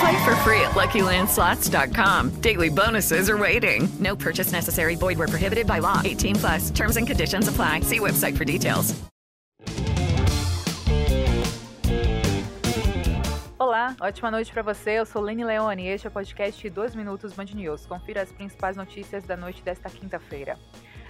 Play for free at LuckyLandSlots.com. Daily bonuses are waiting. No purchase necessary. Void where prohibited by law. 18 plus. Terms and conditions apply. See website for details. Olá, ótima noite para você. Eu sou Lene Leone e este é o podcast 2 Minutos Band News. Confira as principais notícias da noite desta quinta-feira.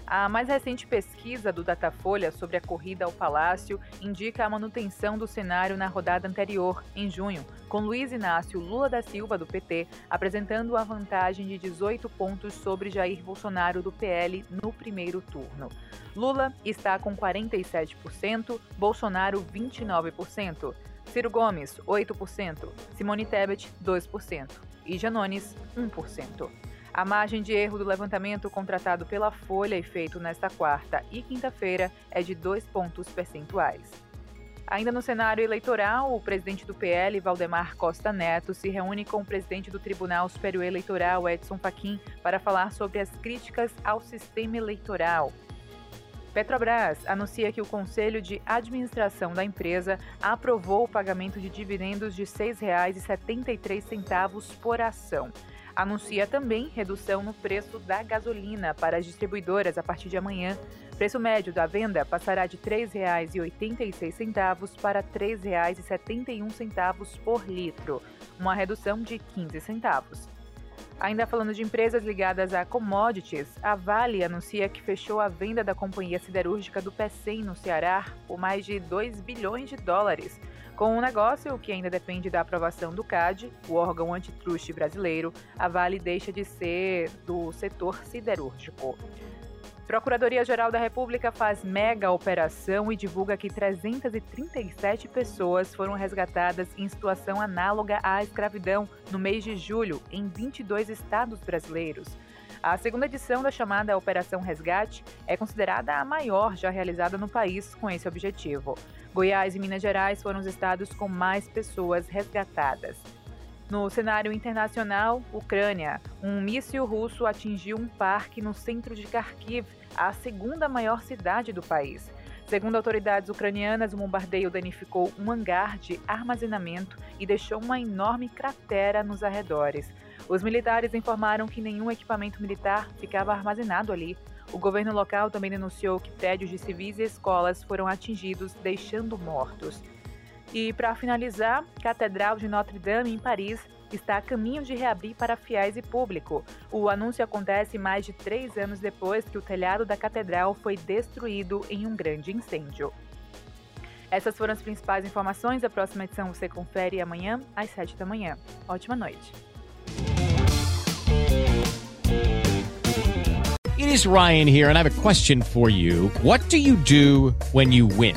A mais recente pesquisa do Datafolha sobre a corrida ao Palácio indica a manutenção do cenário na rodada anterior, em junho, com Luiz Inácio Lula da Silva, do PT, apresentando a vantagem de 18 pontos sobre Jair Bolsonaro, do PL, no primeiro turno. Lula está com 47%, Bolsonaro 29%. Ciro Gomes, 8%, Simone Tebet, 2% e Janones, 1%. A margem de erro do levantamento contratado pela Folha e feito nesta quarta e quinta-feira é de 2 pontos percentuais. Ainda no cenário eleitoral, o presidente do PL, Valdemar Costa Neto, se reúne com o presidente do Tribunal Superior Eleitoral, Edson Fachin, para falar sobre as críticas ao sistema eleitoral. Petrobras anuncia que o Conselho de Administração da empresa aprovou o pagamento de dividendos de R$ 6,73 por ação anuncia também redução no preço da gasolina para as distribuidoras a partir de amanhã. Preço médio da venda passará de R$ 3,86 para R$ 3,71 por litro, uma redução de 15 centavos. Ainda falando de empresas ligadas a commodities, a Vale anuncia que fechou a venda da companhia siderúrgica do PECEM no Ceará por mais de 2 bilhões de dólares. Com o um negócio, que ainda depende da aprovação do CAD, o órgão antitruste brasileiro, a Vale deixa de ser do setor siderúrgico. Procuradoria-Geral da República faz mega operação e divulga que 337 pessoas foram resgatadas em situação análoga à escravidão no mês de julho, em 22 estados brasileiros. A segunda edição da chamada Operação Resgate é considerada a maior já realizada no país com esse objetivo. Goiás e Minas Gerais foram os estados com mais pessoas resgatadas. No cenário internacional, Ucrânia. Um míssil russo atingiu um parque no centro de Kharkiv, a segunda maior cidade do país. Segundo autoridades ucranianas, o bombardeio danificou um hangar de armazenamento e deixou uma enorme cratera nos arredores. Os militares informaram que nenhum equipamento militar ficava armazenado ali. O governo local também denunciou que prédios de civis e escolas foram atingidos, deixando mortos. E para finalizar, Catedral de Notre Dame, em Paris, está a caminho de reabrir para fiéis e público. O anúncio acontece mais de três anos depois que o telhado da catedral foi destruído em um grande incêndio. Essas foram as principais informações. A próxima edição você confere amanhã, às sete da manhã. Ótima noite. It is Ryan here, and I have a question for you. What do you do when you win?